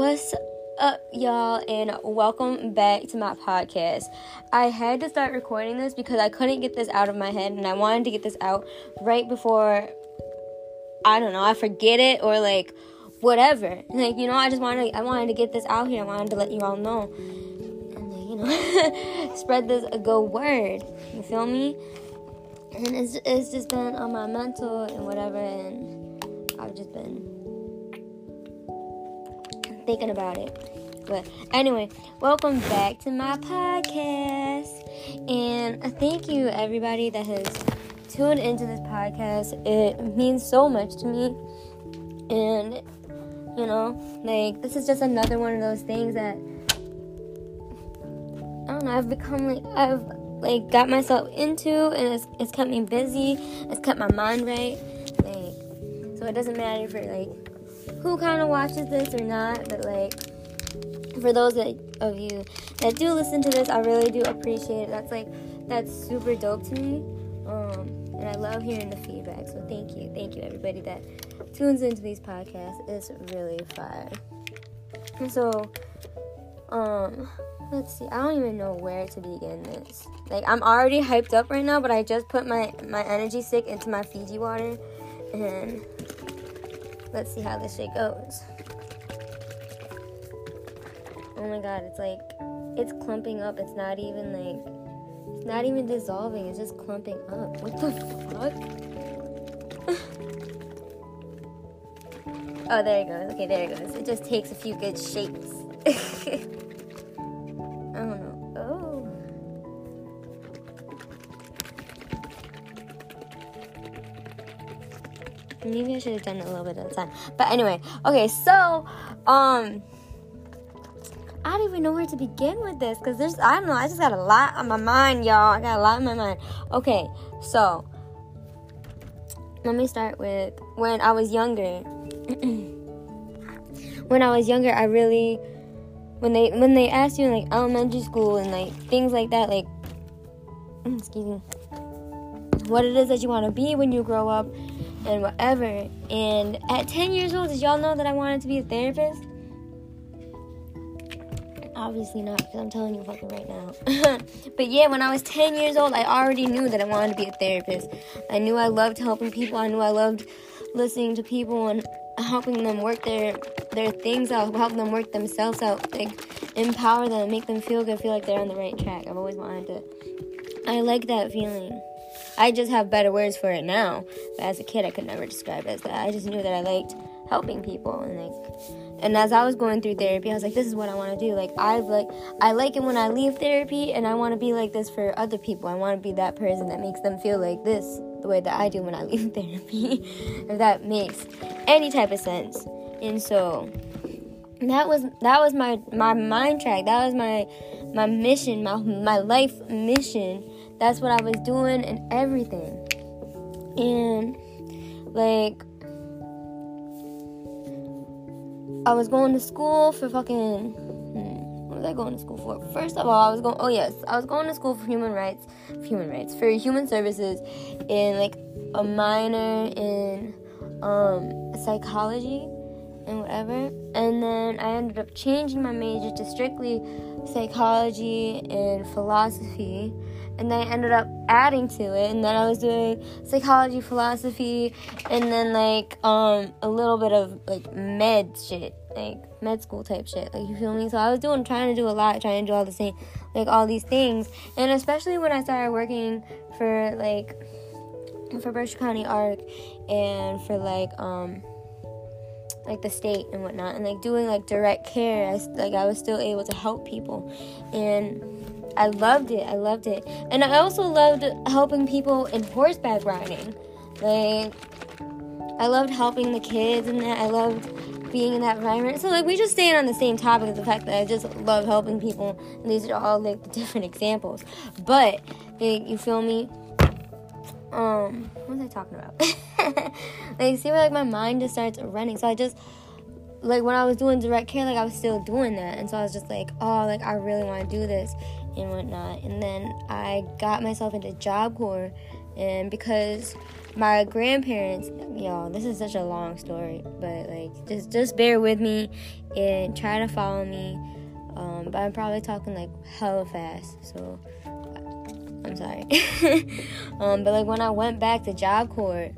What's up, y'all, and welcome back to my podcast. I had to start recording this because I couldn't get this out of my head, and I wanted to get this out right before I don't know, I forget it or like whatever. Like, you know, I just wanted I wanted to get this out here. I wanted to let you all know. And you know, spread this good word. You feel me? And it's it's just been on my mental and whatever and I've just been thinking about it. But anyway, welcome back to my podcast. And thank you everybody that has tuned into this podcast. It means so much to me. And you know, like this is just another one of those things that I don't know, I've become like I've like got myself into and it's it's kept me busy. It's kept my mind right. Like so it doesn't matter for like who kind of watches this or not, but like for those that, of you that do listen to this, I really do appreciate it. That's like that's super dope to me, um, and I love hearing the feedback. So thank you, thank you everybody that tunes into these podcasts. It's really fire. And so, um, let's see. I don't even know where to begin this. Like I'm already hyped up right now, but I just put my my energy stick into my Fiji water, and Let's see how this shit goes. Oh my god, it's like it's clumping up. It's not even like it's not even dissolving. It's just clumping up. What the fuck? oh, there it goes. Okay, there it goes. It just takes a few good shapes. maybe I should have done it a little bit at a time. But anyway, okay, so um I don't even know where to begin with this because there's I don't know, I just got a lot on my mind, y'all. I got a lot on my mind. Okay, so let me start with when I was younger. when I was younger, I really when they when they asked you in like elementary school and like things like that, like excuse me, what it is that you want to be when you grow up, and whatever. And at 10 years old, did y'all know that I wanted to be a therapist? Obviously not, because I'm telling you fucking right now. but yeah, when I was 10 years old, I already knew that I wanted to be a therapist. I knew I loved helping people. I knew I loved listening to people and helping them work their their things out, helping them work themselves out, like empower them, make them feel good, feel like they're on the right track. I've always wanted to. I like that feeling. I just have better words for it now. But as a kid, I could never describe it as that. I just knew that I liked helping people and like and as I was going through therapy, I was like, this is what I want to do. Like I've like I like it when I leave therapy and I want to be like this for other people. I want to be that person that makes them feel like this the way that I do when I leave therapy. if that makes any type of sense. And so that was that was my my mind track. That was my my mission, my my life mission that's what I was doing and everything. And like I was going to school for fucking hmm, what was I going to school for? First of all, I was going oh yes, I was going to school for human rights, for human rights, for human services in like a minor in um psychology and whatever. And then I ended up changing my major to strictly psychology and philosophy and then I ended up adding to it and then I was doing psychology, philosophy, and then like um a little bit of like med shit, like med school type shit. Like you feel me? So I was doing trying to do a lot, trying to do all the same like all these things. And especially when I started working for like for Berkshire County ARC and for like um like the state and whatnot and like doing like direct care I, like i was still able to help people and I loved it. I loved it. And I also loved helping people in horseback riding. Like, I loved helping the kids and that. I loved being in that environment. So, like, we just stayed on the same topic of the fact that I just love helping people. And these are all, like, the different examples. But, like, you feel me? Um, what was I talking about? like, see where, like, my mind just starts running. So I just like when I was doing direct care, like I was still doing that, and so I was just like, oh, like I really want to do this, and whatnot. And then I got myself into Job Corps and because my grandparents, y'all, this is such a long story, but like just just bear with me and try to follow me. Um, but I'm probably talking like hella fast, so I'm sorry. um, but like when I went back to Job Corps,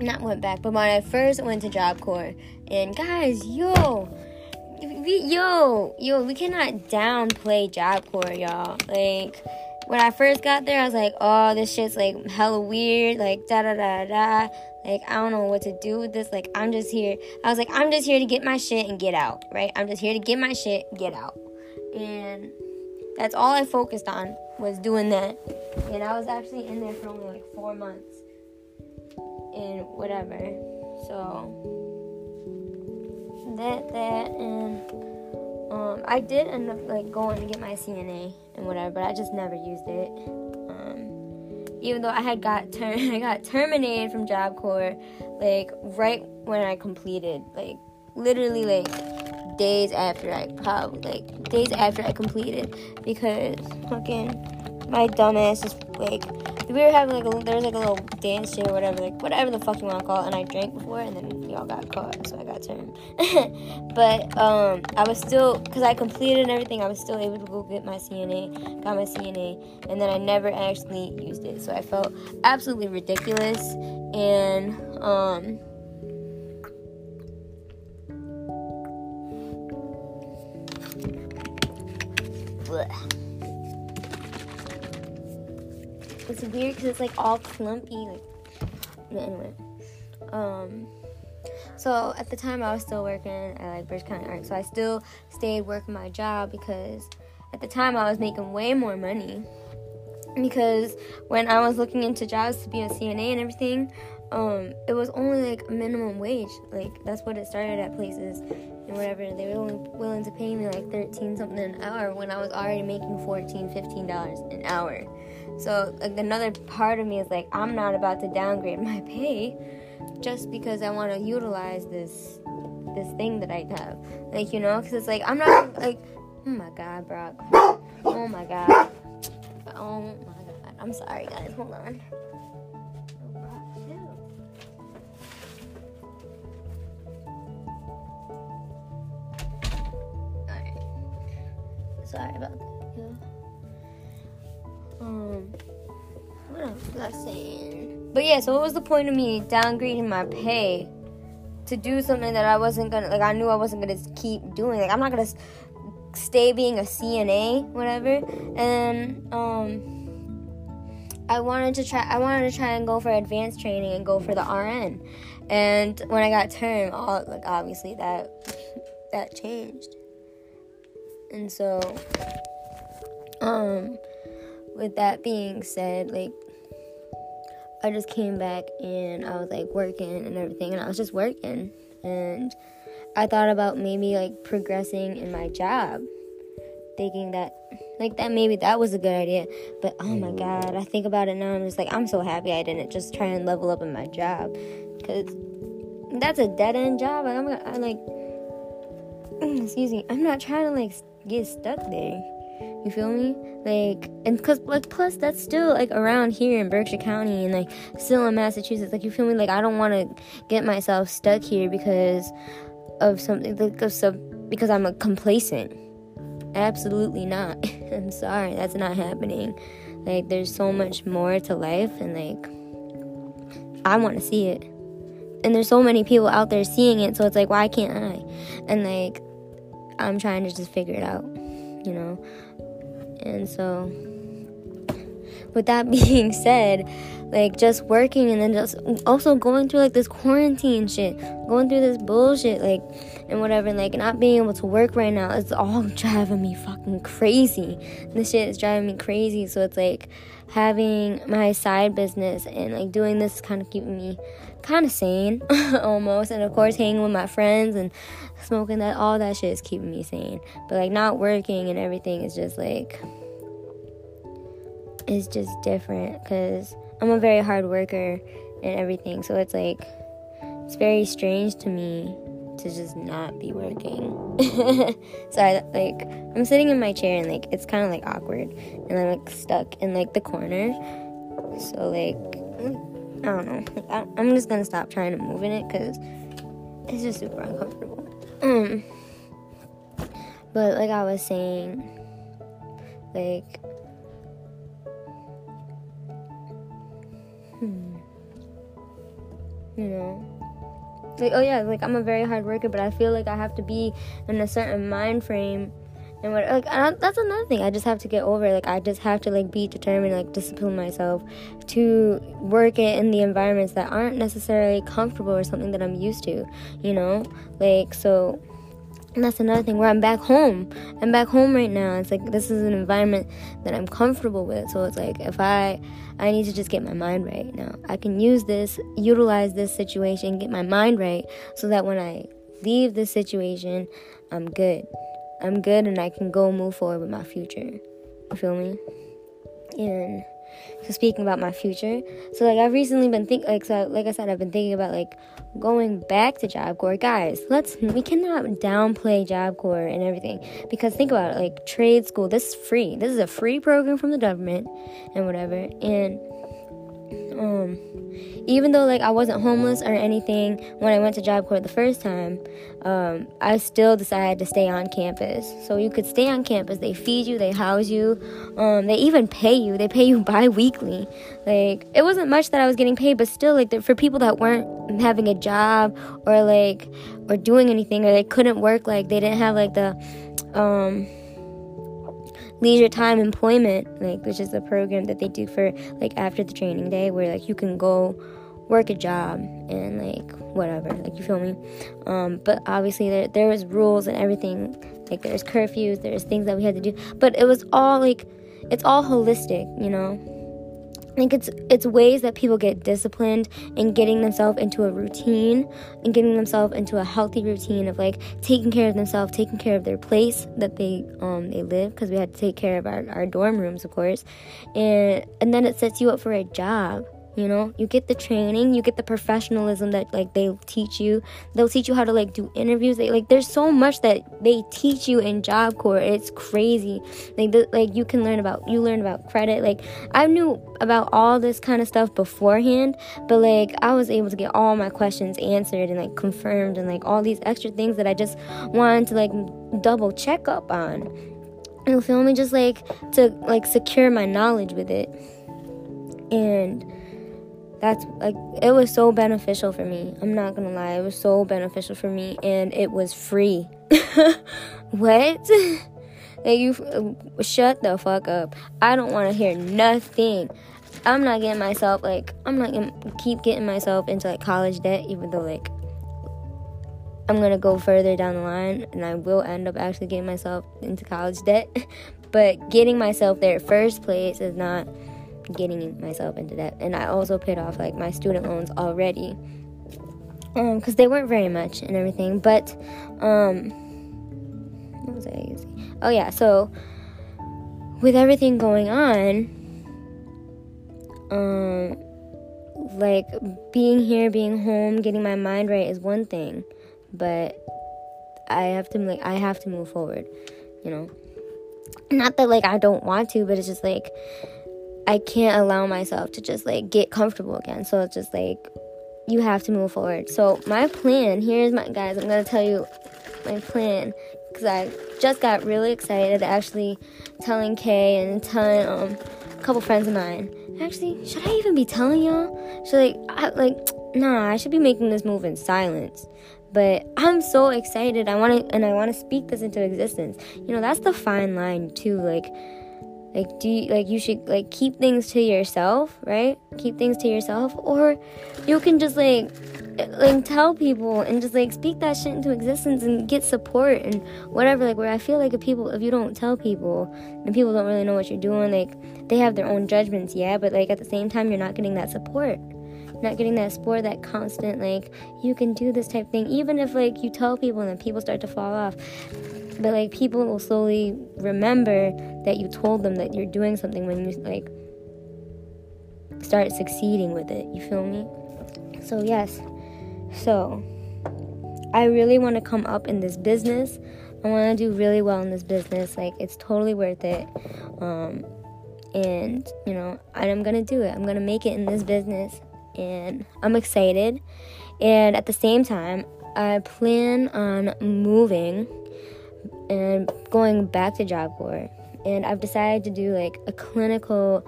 not went back, but when I first went to Job Corps, and guys, yo, we, yo, yo, we cannot downplay Job Corps, y'all. Like when I first got there, I was like, oh, this shit's like hella weird, like da da da da. Like I don't know what to do with this. Like I'm just here. I was like, I'm just here to get my shit and get out, right? I'm just here to get my shit, get out, and that's all I focused on was doing that. And I was actually in there for only like four months and whatever. So that that and um, I did end up like going to get my CNA and whatever, but I just never used it. Um, even though I had got ter- I got terminated from Job Corps like right when I completed, like literally like days after I probably like days after I completed because fucking my dumbass is like we were having like a there was like a little dance or whatever like whatever the fuck you want to call it and I drank before and then y'all got caught so I got turned but um I was still because I completed and everything I was still able to go get my CNA got my CNA and then I never actually used it so I felt absolutely ridiculous and um Blech. It's weird because it's like all clumpy. Like, anyway. Um, so at the time I was still working at like Bridge County Art, so I still stayed working my job because at the time I was making way more money. Because when I was looking into jobs to be a CNA and everything, um, it was only like minimum wage. Like that's what it started at places and whatever. They were willing to pay me like 13 something an hour when I was already making 14, 15 dollars an hour. So like another part of me is like I'm not about to downgrade my pay just because I want to utilize this this thing that I have. Like you know, because it's like I'm not like oh my god, Brock. Oh my god. Oh my god. I'm sorry, guys. Hold on. Sorry about that. Um, what was I saying? But yeah, so what was the point of me downgrading my pay to do something that I wasn't gonna like? I knew I wasn't gonna keep doing. Like I'm not gonna stay being a CNA, whatever. And um. I wanted to try. I wanted to try and go for advanced training and go for the RN. And when I got term, all like obviously that that changed. And so, um, with that being said, like I just came back and I was like working and everything, and I was just working, and I thought about maybe like progressing in my job, thinking that like that maybe that was a good idea. But oh my god, I think about it now, I'm just like I'm so happy I didn't just try and level up in my job, because that's a dead end job. I'm, I'm like, Mm, excuse me, I'm not trying to like get stuck there. You feel me? Like, and cause like plus that's still like around here in Berkshire County and like still in Massachusetts. Like you feel me? Like I don't want to get myself stuck here because of something like of some because I'm a complacent. Absolutely not. I'm sorry, that's not happening. Like there's so much more to life and like I want to see it. And there's so many people out there seeing it, so it's like why can't I? And like I'm trying to just figure it out, you know. And so, with that being said, like just working and then just also going through like this quarantine shit, going through this bullshit, like and whatever, and, like not being able to work right now, it's all driving me fucking crazy. This shit is driving me crazy. So it's like having my side business and like doing this kind of keeping me kind of sane almost. And of course hanging with my friends and smoking that all that shit is keeping me sane. But like not working and everything is just like it's just different because i'm a very hard worker and everything. So it's like it's very strange to me to just not be working so i like i'm sitting in my chair and like it's kind of like awkward and i'm like stuck in like the corner So like, I don't know. Like, I, am just gonna stop trying to move in it because it's just super uncomfortable. Um, but like I was saying, like, hmm, you know, like oh yeah, like I'm a very hard worker, but I feel like I have to be in a certain mind frame and what like I, that's another thing i just have to get over like i just have to like be determined like discipline myself to work it in the environments that aren't necessarily comfortable or something that i'm used to you know? Like so and that's another thing where i'm back home. I'm back home right now. It's like this is an environment that i'm comfortable with. So it's like if i i need to just get my mind right now. I can use this utilize this situation get my mind right so that when i leave this situation i'm good. I'm good and I can go move forward with my future. You feel me? And so speaking about my future, so like I've recently been think like so like I said I've been thinking about like going back to Job Corps. Guys, let's we cannot downplay Job Corps and everything because think about it like trade school. This is free. This is a free program from the government and whatever. And um even though like I wasn't homeless or anything when I went to Job Corps the first time, um, I still decided to stay on campus. So you could stay on campus. They feed you, they house you, um, they even pay you. They pay you bi-weekly. Like it wasn't much that I was getting paid, but still like for people that weren't having a job or like or doing anything or they couldn't work, like they didn't have like the um leisure time employment like which is the program that they do for like after the training day where like you can go work a job and like whatever like you feel me? Um, but obviously there, there was rules and everything like there's curfews there's things that we had to do but it was all like it's all holistic you know think it's it's ways that people get disciplined in getting themselves into a routine and getting themselves into a healthy routine of like taking care of themselves, taking care of their place that they um they live because we had to take care of our, our dorm rooms of course. And and then it sets you up for a job you know? You get the training you get the professionalism that like they teach you. They'll teach you how to like do interviews. They like there's so much that they teach you in job corps. It's crazy. Like the, like you can learn about you learn about credit. Like i knew about all this kind of stuff beforehand but like i was able to get all my questions answered and like confirmed and like all these extra things that i just wanted to like double check up on. You feel me? Just like to like secure my knowledge with it. And that's like it was so beneficial for me. I'm not gonna lie, it was so beneficial for me, and it was free. what? like you uh, shut the fuck up. I don't want to hear nothing. I'm not getting myself like I'm not gonna keep getting myself into like college debt, even though like I'm gonna go further down the line, and I will end up actually getting myself into college debt. but getting myself there first place is not getting myself into debt. And I also paid off like my student loans already. Um, because they weren't very much and everything. But um what was I? Oh yeah, so with everything going on, um like being here, being home, getting my mind right is one thing. But I have to like I have to move forward, you know. Not that like I don't want to, but it's just like I can't allow myself to just like get comfortable again. So it's just like you have to move forward. So my plan, here's my guys, I'm to tell you my plan cuz I just got really excited actually telling Kay and telling um a couple friends of mine. Actually, should I even be telling y'all? Should like I like nah, I should be making this move in silence. But I'm so excited. I want to and I want to speak this into existence. You know, that's the fine line too like like do you like you should like keep things to yourself right? Keep things to yourself. Or you can just like like tell people and just like speak that shit into existence and get support and whatever. Like where i feel like if people if you don't tell people and people don't really know what you're doing like they have their own judgments yeah but like at the same time you're not getting that support. Not getting that support that constant like you can do this type thing. Even if like you tell people and then people start to fall off but like people will slowly remember that you told them that you're doing something when you like start succeeding with it. You feel me? So yes. So i really want to come up in this business. I want to do really well in this business. Like it's totally worth it. Um and you know, I'm gonna do it. I'm gonna make it in this business, and I'm excited. And at the same time, I plan on moving and going back to Job Corps. And I've decided to do like a clinical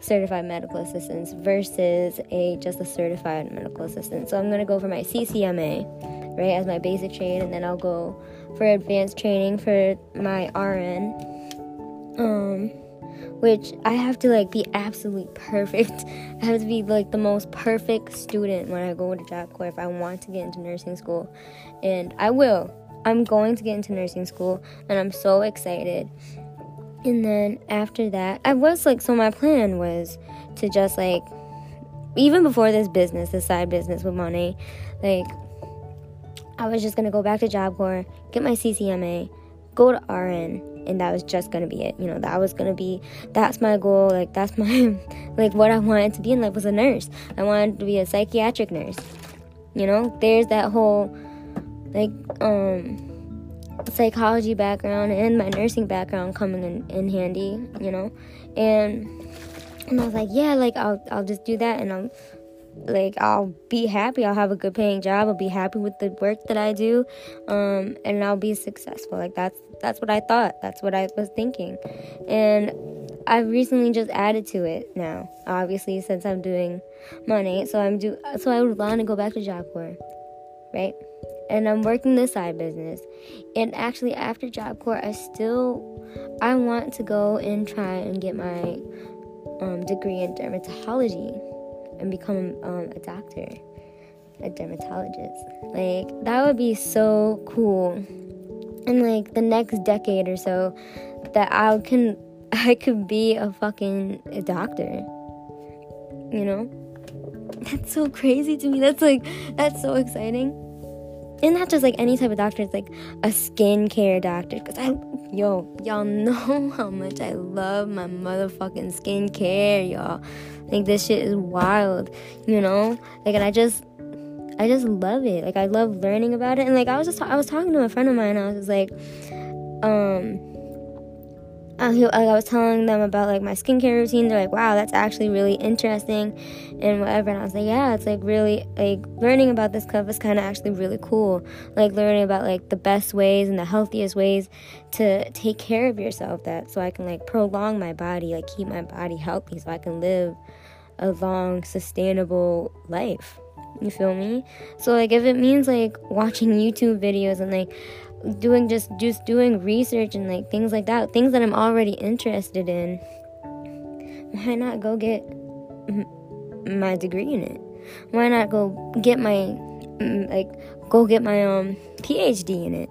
certified medical assistant versus a just a certified medical assistant. So I'm gonna go for my CCMA, right, as my basic trade, and then I'll go for advanced training for my RN. Um, which I have to like be absolutely perfect. I have to be like the most perfect student when I go to Job Corps if I want to get into nursing school, and I will. I'm going to get into nursing school, and I'm so excited. And then after that, I was like, so my plan was to just like, even before this business, this side business with money, like, I was just gonna go back to Job Corps, get my CCMA, go to RN, and that was just gonna be it. You know, that was gonna be that's my goal. Like that's my like what I wanted to be in life was a nurse. I wanted to be a psychiatric nurse. You know, there's that whole like um psychology background and my nursing background coming in, in handy, you know. And and I was like, yeah, like I'll I'll just do that and I'll like I'll be happy. I'll have a good paying job. I'll be happy with the work that I do, um, and I'll be successful. Like that's that's what I thought. That's what I was thinking, and I've recently just added to it now. Obviously, since I'm doing money, so I'm do so I would want to go back to Job Corps, right? And I'm working this side business, and actually after Job Corps, I still I want to go and try and get my um, degree in dermatology and become um, a doctor, a dermatologist. Like, that would be so cool. In like the next decade or so, that I can I could be a fucking a doctor. You know? That's so crazy to me. That's like that's so exciting. And not just like any type of doctor, it's like a skincare doctor. Cause I yo, y'all know how much I love my motherfucking skincare, y'all. Like this shit is wild, you know? Like and I just I just love it. Like I love learning about it. And like I was just I was talking to a friend of mine. And I was like, um, I, I was telling them about like my skincare routine. They're like, wow, that's actually really interesting and whatever. And I was like, yeah, it's like really like learning about this stuff is kind of actually really cool. Like learning about like the best ways and the healthiest ways to take care of yourself. That so I can like prolong my body, like keep my body healthy, so I can live a long, sustainable life. You feel me? So like if it means like watching YouTube videos and like doing just just doing research and like things like that, things that I'm already interested in, why not go get my degree in it? Why not go get my like go get my um PhD in it?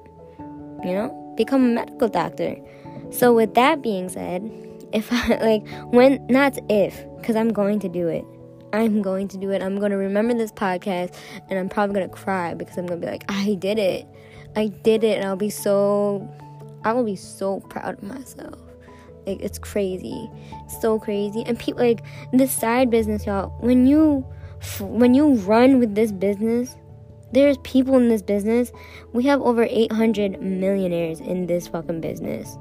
You know, become a medical doctor. So with that being said, if I like when not if because I'm going to do it. I'm going to do it. I'm going to remember this podcast and I'm probably going to cry because I'm going to be like, I did it. I did it. And I'll be so, I will be so proud of myself. Like, it's crazy. so crazy. And people, like, this side business, y'all, when you, when you run with this business, there's people in this business. We have over 800 millionaires in this fucking business.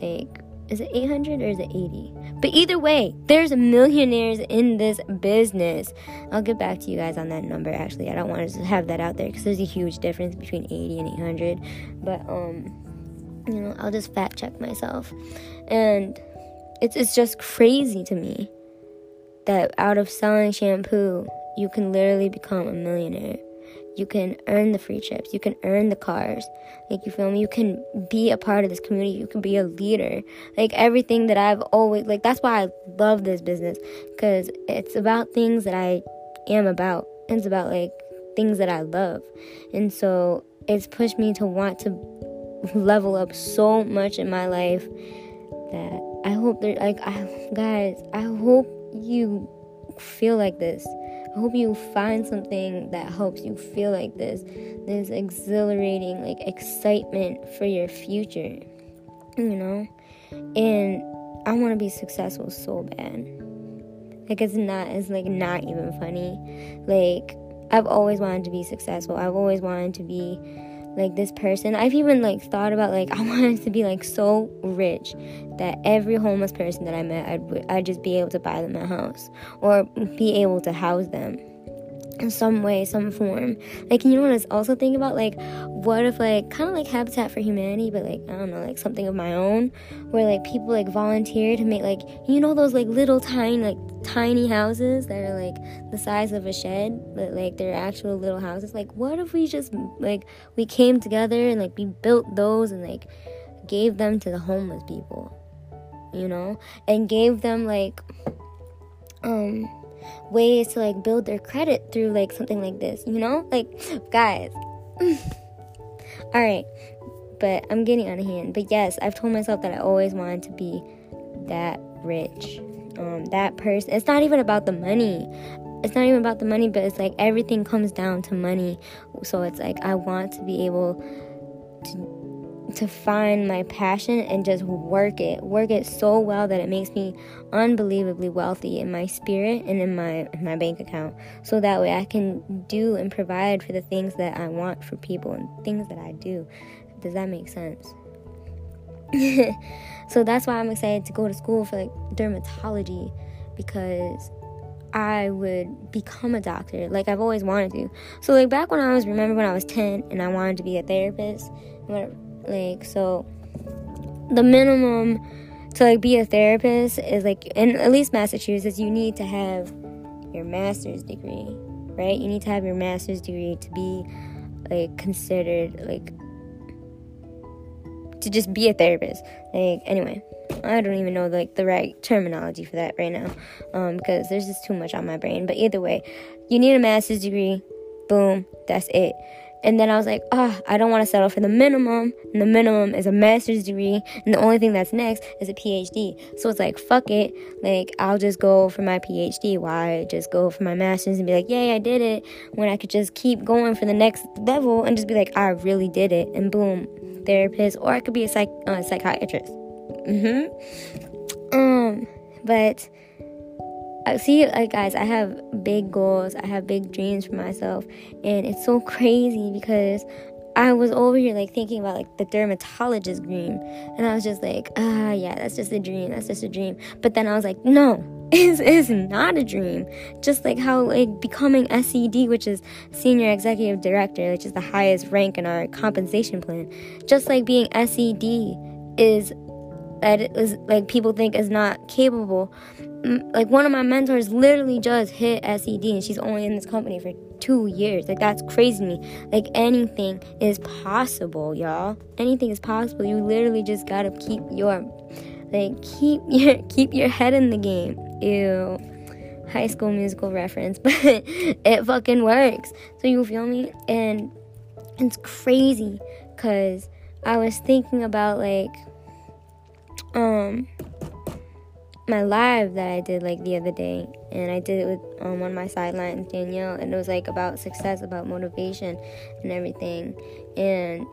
Like, is it 800 or is it 80? But either way, there's millionaires in this business. I'll get back to you guys on that number actually. I don't want to have that out there because there's a huge difference between 80 and 800. But um you know, I'll just fact check myself. And it's it's just crazy to me that out of selling shampoo, you can literally become a millionaire you can earn the free trips you can earn the cars. Like you feel me? You can be a part of this community. You can be a leader. Like everything that i've always like that's why i love this business because it's about things that i am about. It's about like things that i love. And so it's pushed me to want to level up so much in my life that i hope that like I, guys i hope you feel like this I hope you find something that helps you feel like this. This exhilarating, like excitement for your future. You know? And I want to be successful so bad. Like it's not it's like not even funny. Like I've always wanted to be successful. I've always wanted to be like this person. I've even like thought about like I wanted to be like so rich that every homeless person that I met, I'd I'd just be able to buy them a house or be able to house them in some way, some form. Like, you know what I also thinking about? Like, what if, like, kind of like Habitat for Humanity, but like, I don't know, like something of my own, where like people like volunteer to make like, you know, those like little tiny, like tiny houses that are like the size of a shed, but like they're actual little houses. Like, what if we just like we came together and like we built those and like gave them to the homeless people, you know, and gave them like, um, ways to like build their credit through like something like this, you know? Like, guys. All right. But I'm getting of hand. But yes, I've told myself that I always wanted to be that rich. Um, that person. It's not even about the money. It's not even about the money, but it's like everything comes down to money. So it's like I want to be able to to find my passion and just work it work it so well that it makes me unbelievably wealthy in my spirit and in my in my bank account. So that way I can do and provide for the things that I want for people and things that I do. Does that make sense? So that's why I'm excited to go to school for like dermatology because I would become a doctor like I've always wanted to. So like back when I was remember when I was 10 and I wanted to be a therapist? Whatever like so the minimum to like be a therapist is like in at least Massachusetts you need to have your master's degree, right? You need to have your master's degree to be like considered like to just be a therapist. Like anyway, I don't even know like the right terminology for that right now um, because there's just too much on my brain. But either way, you need a master's degree. Boom, that's it. And then I was like, oh, I don't want to settle for the minimum. And the minimum is a master's degree. And the only thing that's next is a PhD. So it's like, fuck it. Like, I'll just go for my PhD. Why just go for my master's and be like, yay, I did it. When I could just keep going for the next level and just be like, I really did it. And boom, therapist. Or I could be a psych- uh, psychiatrist. Mm hmm. Um, but I see like guys I have big goals I have big dreams for myself and it's so crazy because I was over here like thinking about like the dermatologist dream and I was just like ah yeah that's just a dream that's just a dream but then I was like no it's, it's not a dream just like how like becoming SED which is senior executive director which is the highest rank in our compensation plan just like being SED is that is like people think is not capable like one of my mentors literally just hit SED and she's only in this company for two years. Like that's crazy to me. Like anything is possible, y'all. Anything is possible. You literally just gotta keep your like keep your keep your head in the game. Ew. High school musical reference, but it fucking works. So you feel me? And it's crazy because I was thinking about like um my live that I did like the other day, and I did it with um, of my sidelines, Danielle, and it was like about success, about motivation, and everything. And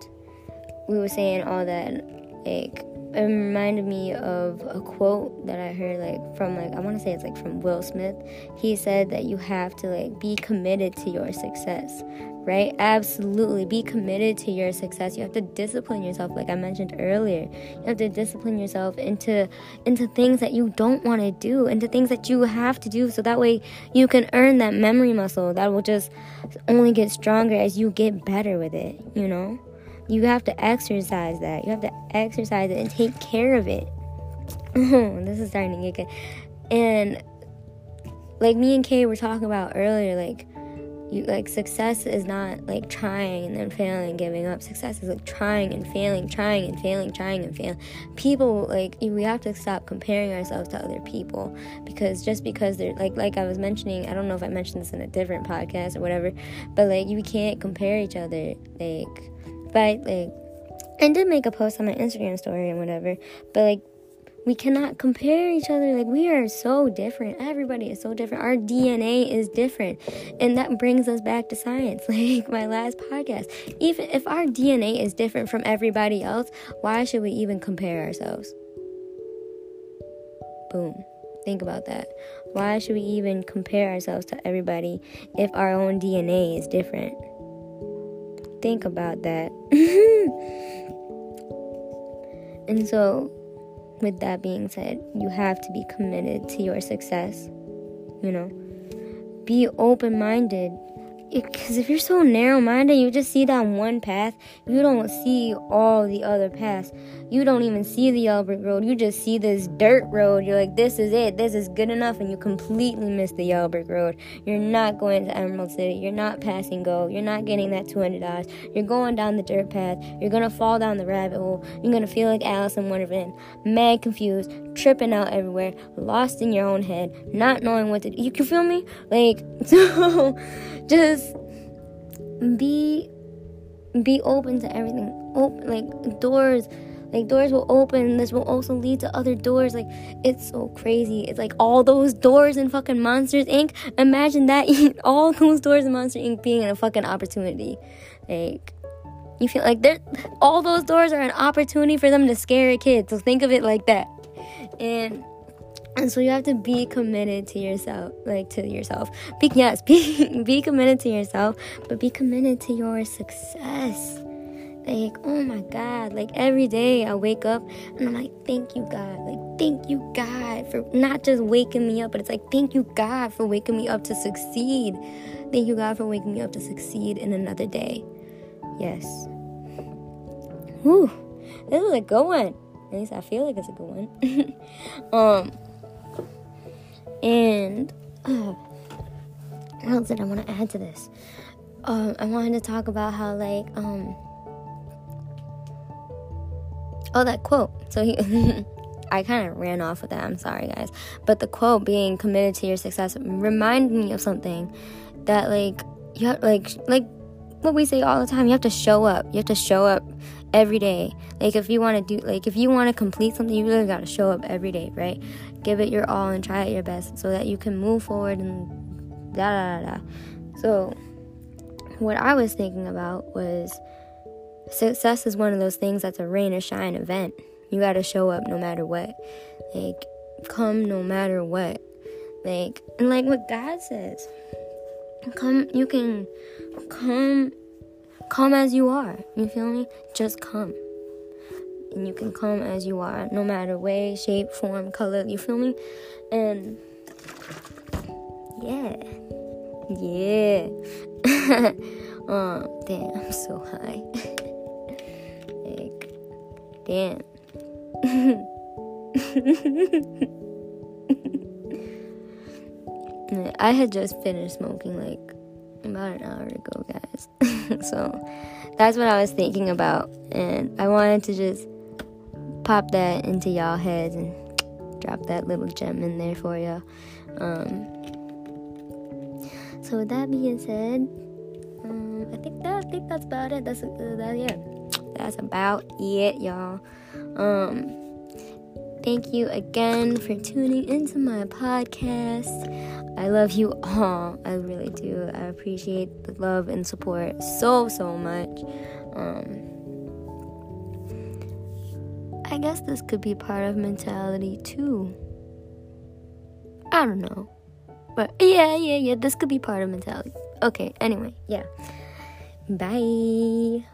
we were saying all that, like it reminded me of a quote that I heard like from like I want to say it's like from Will Smith. He said that you have to like be committed to your success, right? Absolutely. Be committed to your success. You have to discipline yourself like I mentioned earlier. You have to discipline yourself into into things that you don't want to do, into things that you have to do so that way you can earn that memory muscle that will just only get stronger as you get better with it, you know? You have to exercise that. You have to exercise it and take care of it. this is starting to get good. And like me and Kay were talking about earlier, like you like success is not like trying and then failing giving up success is like trying and failing trying and failing trying and failing people like we have to stop comparing ourselves to other people because just because they're like like i was mentioning i don't know if i mentioned this in a different podcast or whatever but like you can't compare each other like but like I did make a post on my Instagram story and whatever, but like we cannot compare each other. Like, we are so different. Everybody is so different. Our DNA is different. And that brings us back to science, like my last podcast. Even if our DNA is different from everybody else, why should we even compare ourselves? Boom. Think about that. Why should we even compare ourselves to everybody if our own DNA is different? Think about that. and so, with that being said, you have to be committed to your success. You know, be open minded because if you're so narrow minded, you just see that one path. You don't see all the other paths. You don't even see the yellow road. You just see this dirt road. You're like, this is it. This is good enough. And you completely miss the yellow road. You're not going to Emerald City. You're not passing go. You're not getting that $200. You're going down the dirt path. You're going to fall down the rabbit hole. You're going to feel like Alice in Wonderland. Mad confused, tripping out everywhere, lost in your own head, not knowing what to do. You can feel me? Like, so just be be open to everything. Open like doors like doors will open this will also lead to other doors. Like it's so crazy. It's like all those doors in fucking monsters inc. Imagine that all those doors in monster inc. being a fucking opportunity. Like you feel like there all those doors are an opportunity for them to scare a kid. So think of it like that. And and so you have to be committed to yourself like to yourself. Be yes be be committed to yourself but be committed to your success. Like oh my god like every day i wake up and i'm like thank you god. Like thank you god for not just waking me up but it's like thank you god for waking me up to succeed. Thank you god for waking me up to succeed in another day. Yes. Whew, this is a good one. At least i feel like it's a good one. Um and uh, what else did I want to add to this? Um, I wanted to talk about how like um oh that quote. So he I kind of ran off with that. I'm sorry guys, but the quote being committed to your success reminded me of something that like you have, like like what we say all the time. You have to show up. You have to show up every day. Like if you want to do like if you want to complete something, you really got to show up every day, right? Give it your all and try at your best so that you can move forward and da da da. da. So what I was thinking about was success is one of those things that's a rain or shine event. You got to show up no matter what. Like come no matter what. Like and like what God says. Come you can come come as you are. You feel me? Just come. And you can come as you are, no matter way, shape, form, color. You feel me? And yeah. Yeah. oh, damn, I'm so high. like, damn. I had just finished smoking like about an hour ago, guys. so that's what I was thinking about, and I wanted to just pop that into y'all heads and drop that little gem in there for you. Um, so with that being said, um, I think that I think that's about it. That's uh, that yeah, that's about it, y'all. Um, thank you again for tuning into my podcast. I love you all. I really do. I appreciate the love and support so, so much. Um, I guess this could be part of mentality too. I don't know. But yeah, yeah, yeah, this could be part of mentality. Okay, anyway, yeah. Bye.